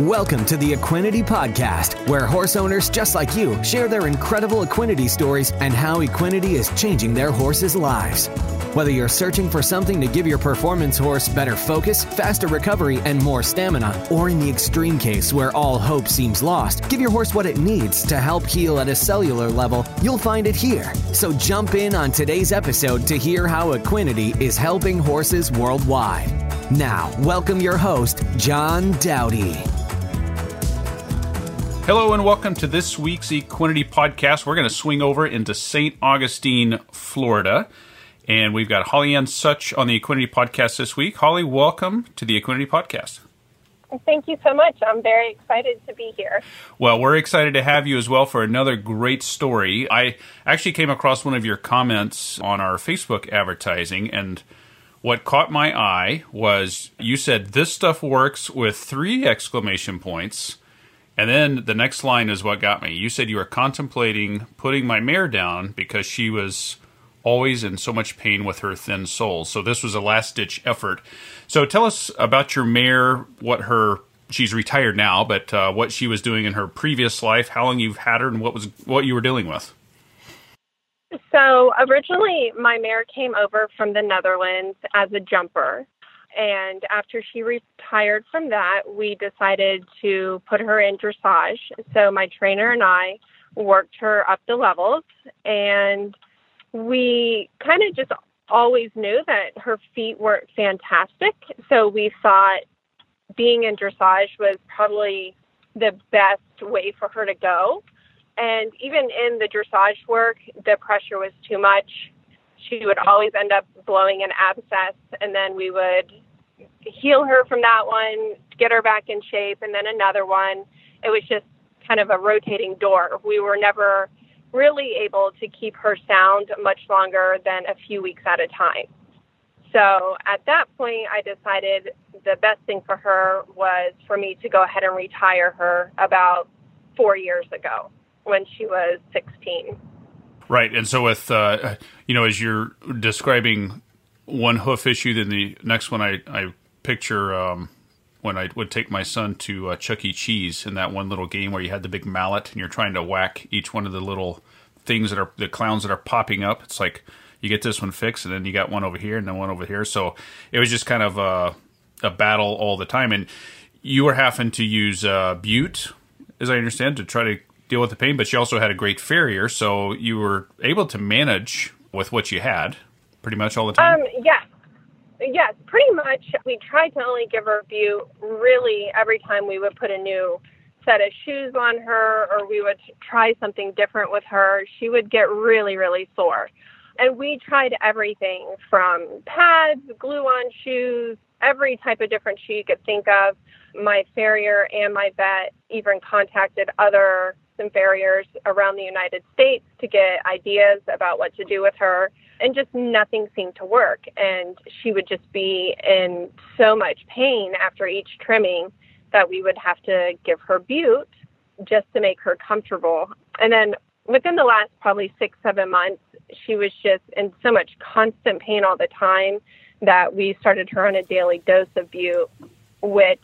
Welcome to the Equinety Podcast, where horse owners just like you share their incredible Equinety stories and how Equinety is changing their horses' lives. Whether you're searching for something to give your performance horse better focus, faster recovery, and more stamina, or in the extreme case where all hope seems lost, give your horse what it needs to help heal at a cellular level, you'll find it here. So jump in on today's episode to hear how Equinety is helping horses worldwide. Now, welcome your host, John Dowdy. Hello and welcome to this week's Equinety podcast. We're going to swing over into St. Augustine, Florida. And we've got Holly Ann Such on the Equinety podcast this week. Holly, welcome to the Equinety podcast. Thank you so much. I'm very excited to be here. Well, we're excited to have you as well for another great story. I actually came across one of your comments on our Facebook advertising, and what caught my eye was you said, This stuff works with three exclamation points and then the next line is what got me. You said you were contemplating putting my mare down because she was always in so much pain with her thin soles. So this was a last ditch effort. So tell us about your mare, what her she's retired now, but uh, what she was doing in her previous life, how long you've had her, and what was what you were dealing with. So originally, my mare came over from the Netherlands as a jumper, and after she retired from that, we decided to put her in dressage. So my trainer and I worked her up the levels, and we kind of just always knew that her feet weren't fantastic. So we thought being in dressage was probably the best way for her to go. And even in the dressage work, the pressure was too much. She would always end up blowing an abscess, and then we would heal her from that one, get her back in shape, and then another one. It was just kind of a rotating door. We were never really able to keep her sound much longer than a few weeks at a time. So at that point, I decided the best thing for her was for me to go ahead and retire her about four years ago when she was 16. Right. And so, with, uh, you know, as you're describing one hoof issue, then the next one I, I picture um, when I would take my son to uh, Chuck E. Cheese in that one little game where you had the big mallet and you're trying to whack each one of the little things that are the clowns that are popping up. It's like you get this one fixed and then you got one over here and then one over here. So it was just kind of a, a battle all the time. And you were having to use uh, Bute, as I understand, to try to deal with the pain, but you also had a great farrier, so you were able to manage with what you had pretty much all the time. Um, yes, Yes, pretty much. We tried to only give her Bute really every time we would put a new set of shoes on her or we would try something different with her. She would get really, really sore. And we tried everything from pads, glue on shoes, every type of different shoe you could think of. My farrier and my vet even contacted other some farriers around the United States to get ideas about what to do with her and just nothing seemed to work. And she would just be in so much pain after each trimming that we would have to give her bute just to make her comfortable. And then within the last probably six, seven months, she was just in so much constant pain all the time that we started her on a daily dose of bute, which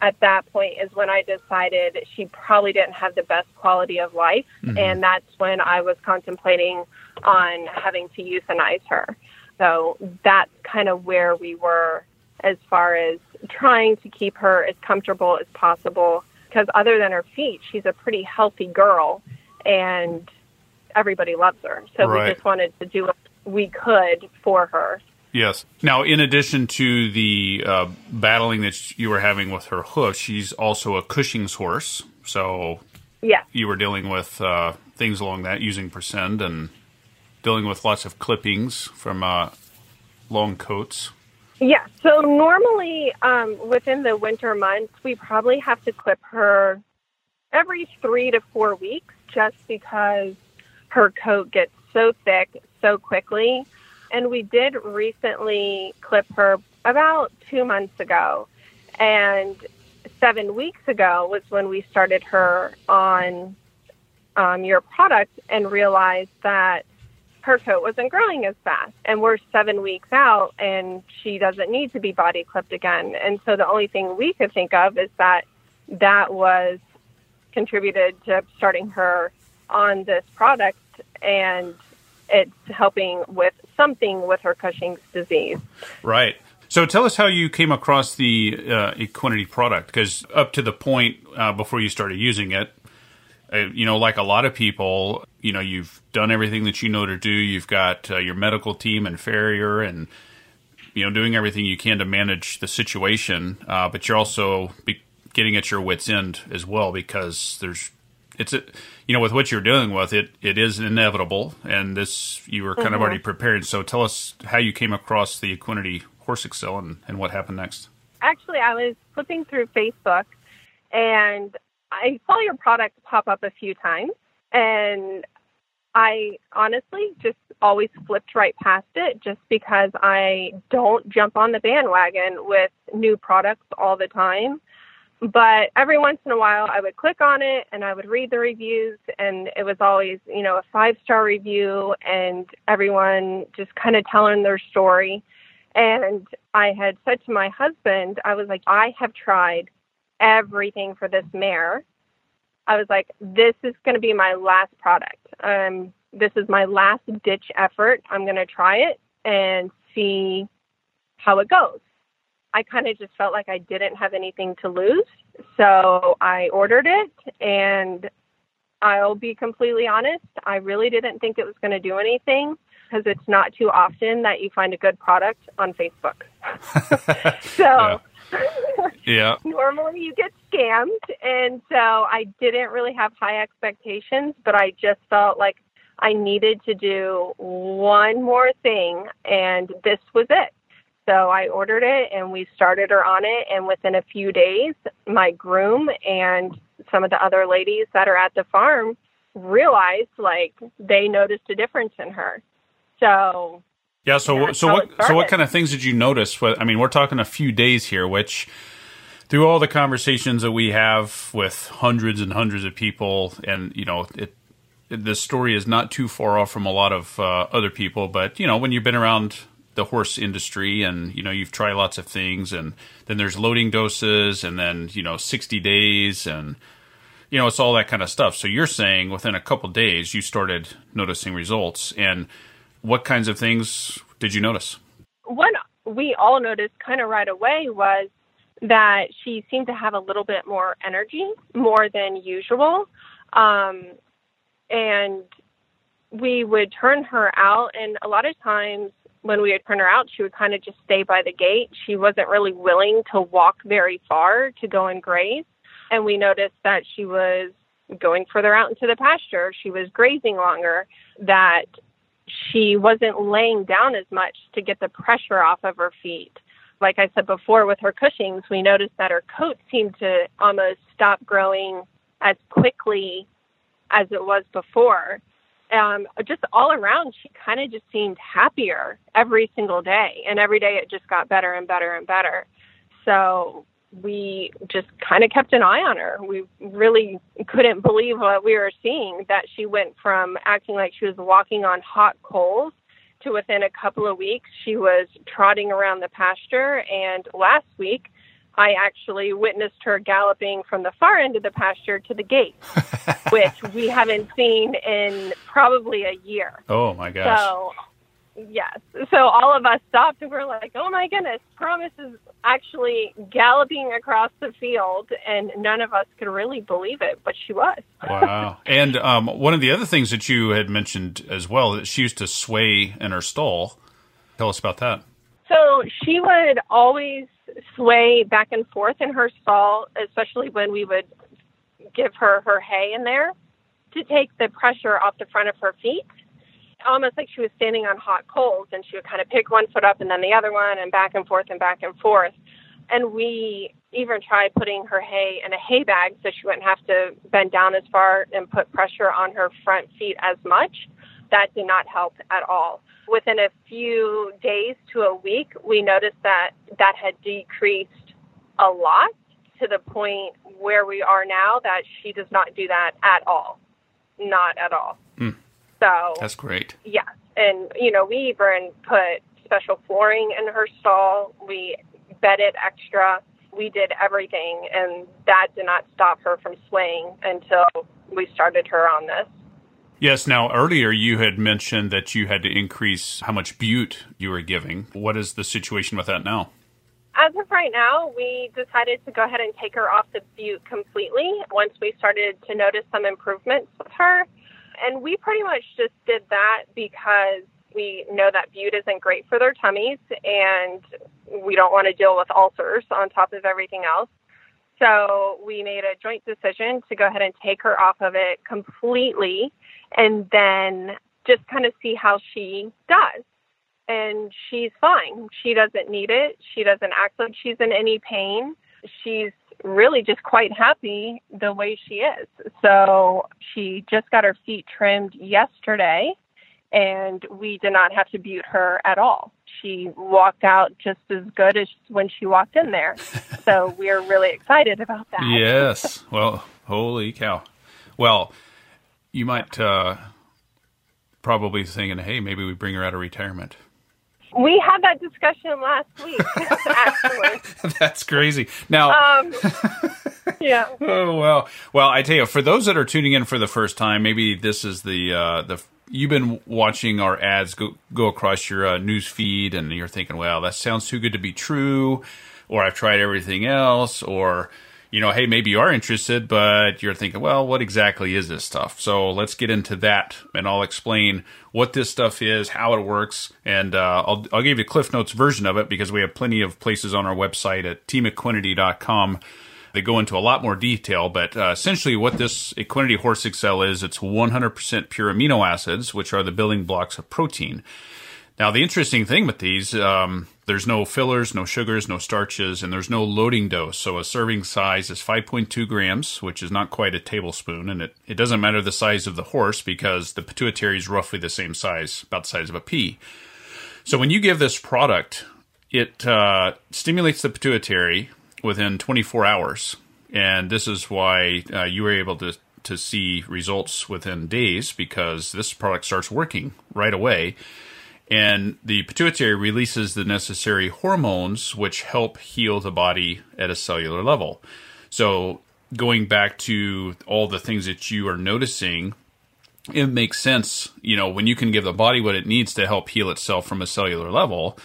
at that point is when I decided she probably didn't have the best quality of life. Mm-hmm. And that's when I was contemplating on having to euthanize her. So that's kind of where we were as far as trying to keep her as comfortable as possible. Because other than her feet, she's a pretty healthy girl and everybody loves her. So right. we just wanted to do what we could for her. Yes. Now, in addition to the uh, battling that you were having with her hoof, she's also a Cushing's horse. So, yeah, you were dealing with uh, things along that using Prascend and dealing with lots of clippings from uh, long coats. Yeah. So normally, um, within the winter months, we probably have to clip her every three to four weeks, just because her coat gets so thick so quickly and we did recently clip her about two months ago. And seven weeks ago was when we started her on um, your product and realized that her coat wasn't growing as fast. And we're seven weeks out and she doesn't need to be body clipped again. And so the only thing we could think of is that that was contributed to starting her on this product and it's helping with something with her Cushing's disease. Right. So tell us how you came across the uh, Equinety product, because up to the point uh, before you started using it, uh, you know, like a lot of people, you know, you've done everything that you know to do. You've got uh, your medical team and farrier, and you know, doing everything you can to manage the situation. Uh, but you're also be- getting at your wits' end as well, because there's it's a, you know with what you're dealing with it it is inevitable and this you were kind mm-hmm. of already prepared. So tell us how you came across the Equinety Horse XL and, and what happened next. Actually i was flipping through facebook and i saw your product pop up a few times and i honestly just always flipped right past it just because i don't jump on the bandwagon with new products all the time but every once in a while I would click on it and I would read the reviews and it was always, you know, a five star review and everyone just kind of telling their story. And I had said to my husband, I was like, I have tried everything for this mare. I was like, this is going to be my last product. Um, this is my last ditch effort. I'm going to try it and see how it goes. I kind of just felt like I didn't have anything to lose. So I ordered it and I'll be completely honest, I really didn't think it was going to do anything because it's not too often that you find a good product on Facebook. so yeah. normally you get scammed and so I didn't really have high expectations, but I just felt like I needed to do one more thing and this was it. So I ordered it and we started her on it. And within a few days, my groom and some of the other ladies that are at the farm realized like they noticed a difference in her. So yeah. So so what so what kind of things did you notice? I mean, we're talking a few days here, which through all the conversations that we have with hundreds and hundreds of people, and you know, it, this story is not too far off from a lot of uh, other people. But you know, when you've been around the horse industry and you know you've tried lots of things and then there's loading doses and then you know 60 days and you know it's all that kind of stuff. So you're saying within a couple days you started noticing results and what kinds of things did you notice? What we all noticed kind of right away was that she seemed to have a little bit more energy more than usual um, and we would turn her out and a lot of times when we would turn her out, she would kind of just stay by the gate. She wasn't really willing to walk very far to go and graze. And we noticed that she was going further out into the pasture. She was grazing longer, that she wasn't laying down as much to get the pressure off of her feet. Like I said before, with her Cushing's, we noticed that her coat seemed to almost stop growing as quickly as it was before um, just all around, she kind of just seemed happier every single day. And every day it just got better and better and better. So we just kind of kept an eye on her. We really couldn't believe what we were seeing that she went from acting like she was walking on hot coals to within a couple of weeks, she was trotting around the pasture. And last week, I actually witnessed her galloping from the far end of the pasture to the gate, which we haven't seen in probably a year. Oh my gosh. So, yes. So all of us stopped and we're like, oh my goodness, Promise is actually galloping across the field. And none of us could really believe it, but she was. wow. And um, one of the other things that you had mentioned as well, that she used to sway in her stall. Tell us about that. So she would always sway back and forth in her stall, especially when we would give her her hay in there to take the pressure off the front of her feet. Almost like she was standing on hot coals, and she would kind of pick one foot up and then the other one, and back and forth and back and forth. And we even tried putting her hay in a hay bag so she wouldn't have to bend down as far and put pressure on her front feet as much. That did not help at all within a few days to a week, we noticed that that had decreased a lot to the point where we are now that she does not do that at all. Not at all. Mm. So that's great. Yes. And, you know, we even put special flooring in her stall. We bedded extra. we did everything, and that did not stop her from swaying until we started her on this. Yes. Now, earlier you had mentioned that you had to increase how much bute you were giving. What is the situation with that now? As of right now, we decided to go ahead and take her off the bute completely once we started to notice some improvements with her. And we pretty much just did that because we know that bute isn't great for their tummies and we don't want to deal with ulcers on top of everything else. So we made a joint decision to go ahead and take her off of it completely and then just kind of see how she does. And she's fine. She doesn't need it. She doesn't act like she's in any pain. She's really just quite happy the way she is. So she just got her feet trimmed yesterday and we did not have to bute her at all. She walked out just as good as when she walked in there. so we're really excited about that. Yes. Well, holy cow. Well, you might uh, probably thinking, hey, maybe we bring her out of retirement. We had that discussion last week, actually. That's crazy. Now, um, yeah. oh well. Well, I tell you, for those that are tuning in for the first time, maybe this is the uh, the you've been watching our ads go go across your uh, news feed, and you're thinking, "Well, that sounds too good to be true," or "I've tried everything else," or you know, hey, maybe you are interested, but you're thinking, well, what exactly is this stuff? So let's get into that, and I'll explain what this stuff is, how it works, and uh, I'll, I'll give you a Cliff Notes version of it because we have plenty of places on our website at teamequinety.com they go into a lot more detail, but uh, essentially what this Equinety Horse XL is, it's 100% pure amino acids, which are the building blocks of protein. Now, the interesting thing with these, um, there's no fillers, no sugars, no starches, and there's no loading dose. So a serving size is 5.2 grams, which is not quite a tablespoon. And it, it doesn't matter the size of the horse because the pituitary is roughly the same size, about the size of a pea. So when you give this product, it uh, stimulates the pituitary, within 24 hours. And this is why uh, you were able to, to see results within days because this product starts working right away. And the pituitary releases the necessary hormones which help heal the body at a cellular level. So, going back to all the things that you are noticing, it makes sense, you know, when you can give the body what it needs to help heal itself from a cellular level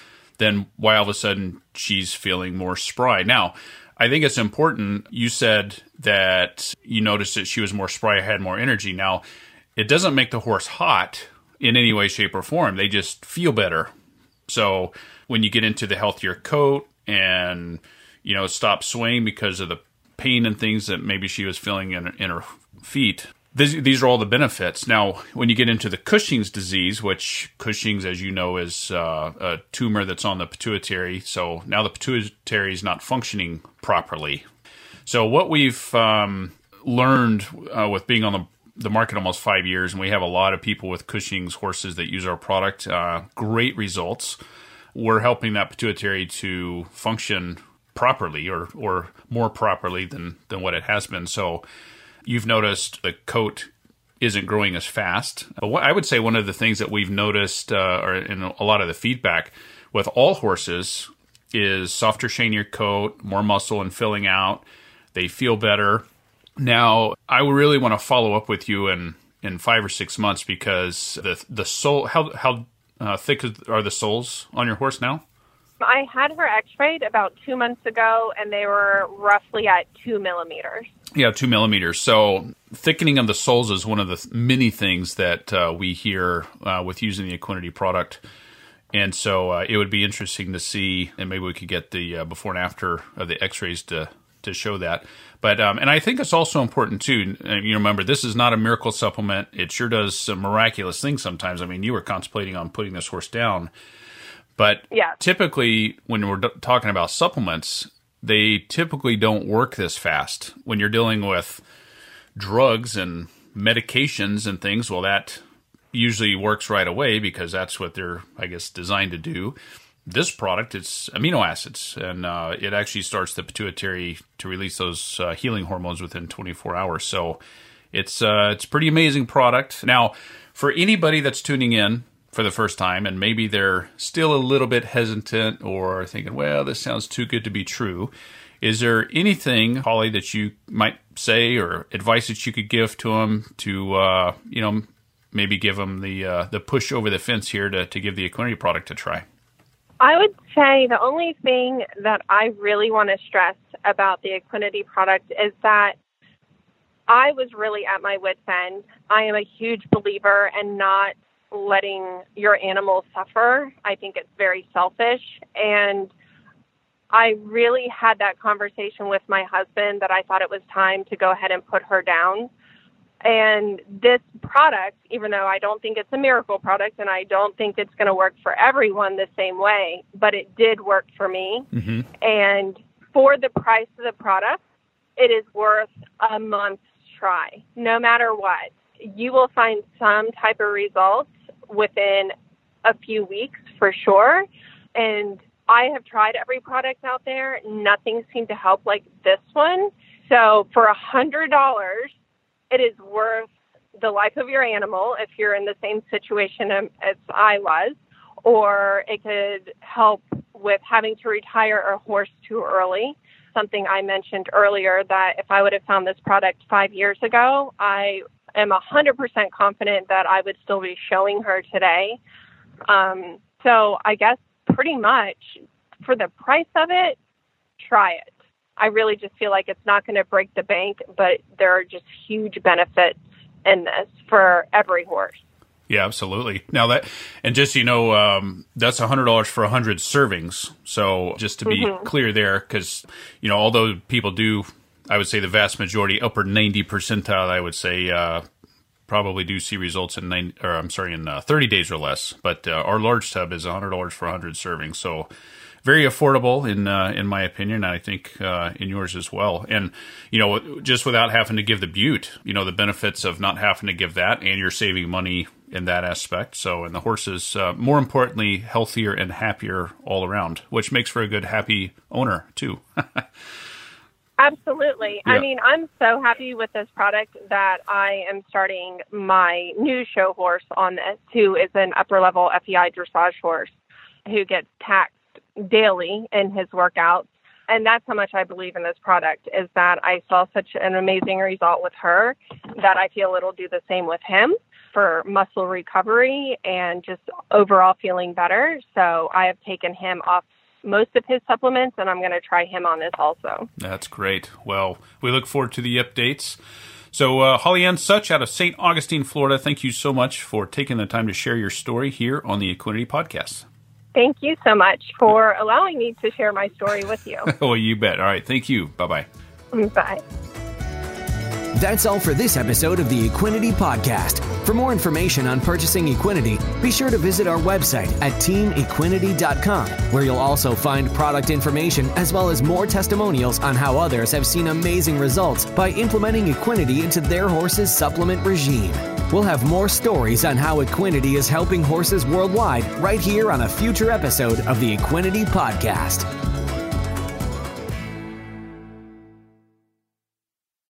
then why all of a sudden she's feeling more spry. Now, I think it's important. You said that you noticed that she was more spry, had more energy. Now, it doesn't make the horse hot in any way, shape, or form. They just feel better. So when you get into the healthier coat and you know stop swaying because of the pain and things that maybe she was feeling in, in her feet, these, these are all the benefits. Now, when you get into the Cushing's disease, which Cushing's, as you know, is uh, a tumor that's on the pituitary. So now the pituitary is not functioning properly. So what we've um, learned uh, with being on the the market almost five years, and we have a lot of people with Cushing's horses that use our product. Uh, great results. We're helping that pituitary to function properly, or or more properly than than what it has been. So You've noticed the coat isn't growing as fast. What I would say one of the things that we've noticed, uh, or in a lot of the feedback with all horses, is softer, shinier coat, more muscle and filling out. They feel better. Now, I really want to follow up with you in, in five or six months because the the sole how how uh, thick are the soles on your horse now? I had her X-rayed about two months ago, and they were roughly at two millimeters. Yeah, two millimeters. So thickening of the soles is one of the many things that uh, we hear uh, with using the Equinety product. And so uh, it would be interesting to see, and maybe we could get the uh, before and after of the X-rays to to show that. But um, and I think it's also important too. You remember, this is not a miracle supplement. It sure does some miraculous things sometimes. I mean, you were contemplating on putting this horse down, but yeah. typically when we're d- talking about supplements, they typically don't work this fast. When you're dealing with drugs and medications and things, well, that usually works right away because that's what they're, I guess, designed to do. This product, it's amino acids, and uh, it actually starts the pituitary to release those uh, healing hormones within 24 hours. So it's uh, it's pretty amazing product. Now, for anybody that's tuning in for the first time and maybe they're still a little bit hesitant or thinking, well, this sounds too good to be true. Is there anything, Holly, that you might say or advice that you could give to them to, uh, you know, maybe give them the uh, the push over the fence here to, to give the Equinety product a try? I would say the only thing that I really want to stress about the Equinety product is that I was really at my wits' end. I am a huge believer in not letting your animal suffer. I think it's very selfish. And I really had that conversation with my husband that I thought it was time to go ahead and put her down. And this product, even though I don't think it's a miracle product and I don't think it's going to work for everyone the same way, but it did work for me. Mm-hmm. And for the price of the product, it is worth a month's try, no matter what. You will find some type of results within a few weeks for sure. And I have tried every product out there. Nothing seemed to help like this one. So for a hundred dollars, it is worth the life of your animal if you're in the same situation as I was, or it could help with having to retire a horse too early. Something I mentioned earlier that if I would have found this product five years ago, I am 100% confident that I would still be showing her today. Um, so I guess pretty much for the price of it, try it. I really just feel like it's not going to break the bank, but there are just huge benefits in this for every horse. Yeah, absolutely. Now that, and just you know, um, that's a hundred dollars for a hundred servings. So just to be mm-hmm. clear there, because you know, although people do, I would say the vast majority, upper ninety percentile, I would say, uh, probably do see results in nine, or I'm sorry, in uh, thirty days or less. But uh, our large tub is a hundred dollars for a hundred servings. So very affordable in uh, in my opinion. And I think uh, in yours as well. And you know, just without having to give the bute, you know, the benefits of not having to give that, and you're saving money in that aspect. So, and the horses, uh, more importantly, healthier and happier all around, which makes for a good, happy owner too. Absolutely. Yeah. I mean, I'm so happy with this product that I am starting my new show horse on this, who is an upper level FEI dressage horse who gets taxed daily in his workouts. And that's how much I believe in this product is that I saw such an amazing result with her that I feel it'll do the same with him for muscle recovery and just overall feeling better. So I have taken him off most of his supplements and I'm going to try him on this also. That's great. Well, we look forward to the updates. So, uh, Holly Ann Such out of St. Augustine, Florida, thank you so much for taking the time to share your story here on the Equinety Podcast. Thank you so much for allowing me to share my story with you. oh, you bet. All right. Thank you. Bye-bye. Bye. That's all for this episode of the Equinety Podcast. For more information on purchasing Equinety, be sure to visit our website at teamequinety.com, where you'll also find product information as well as more testimonials on how others have seen amazing results by implementing Equinety into their horse's supplement regime. We'll have more stories on how Equinety is helping horses worldwide right here on a future episode of the Equinety Podcast.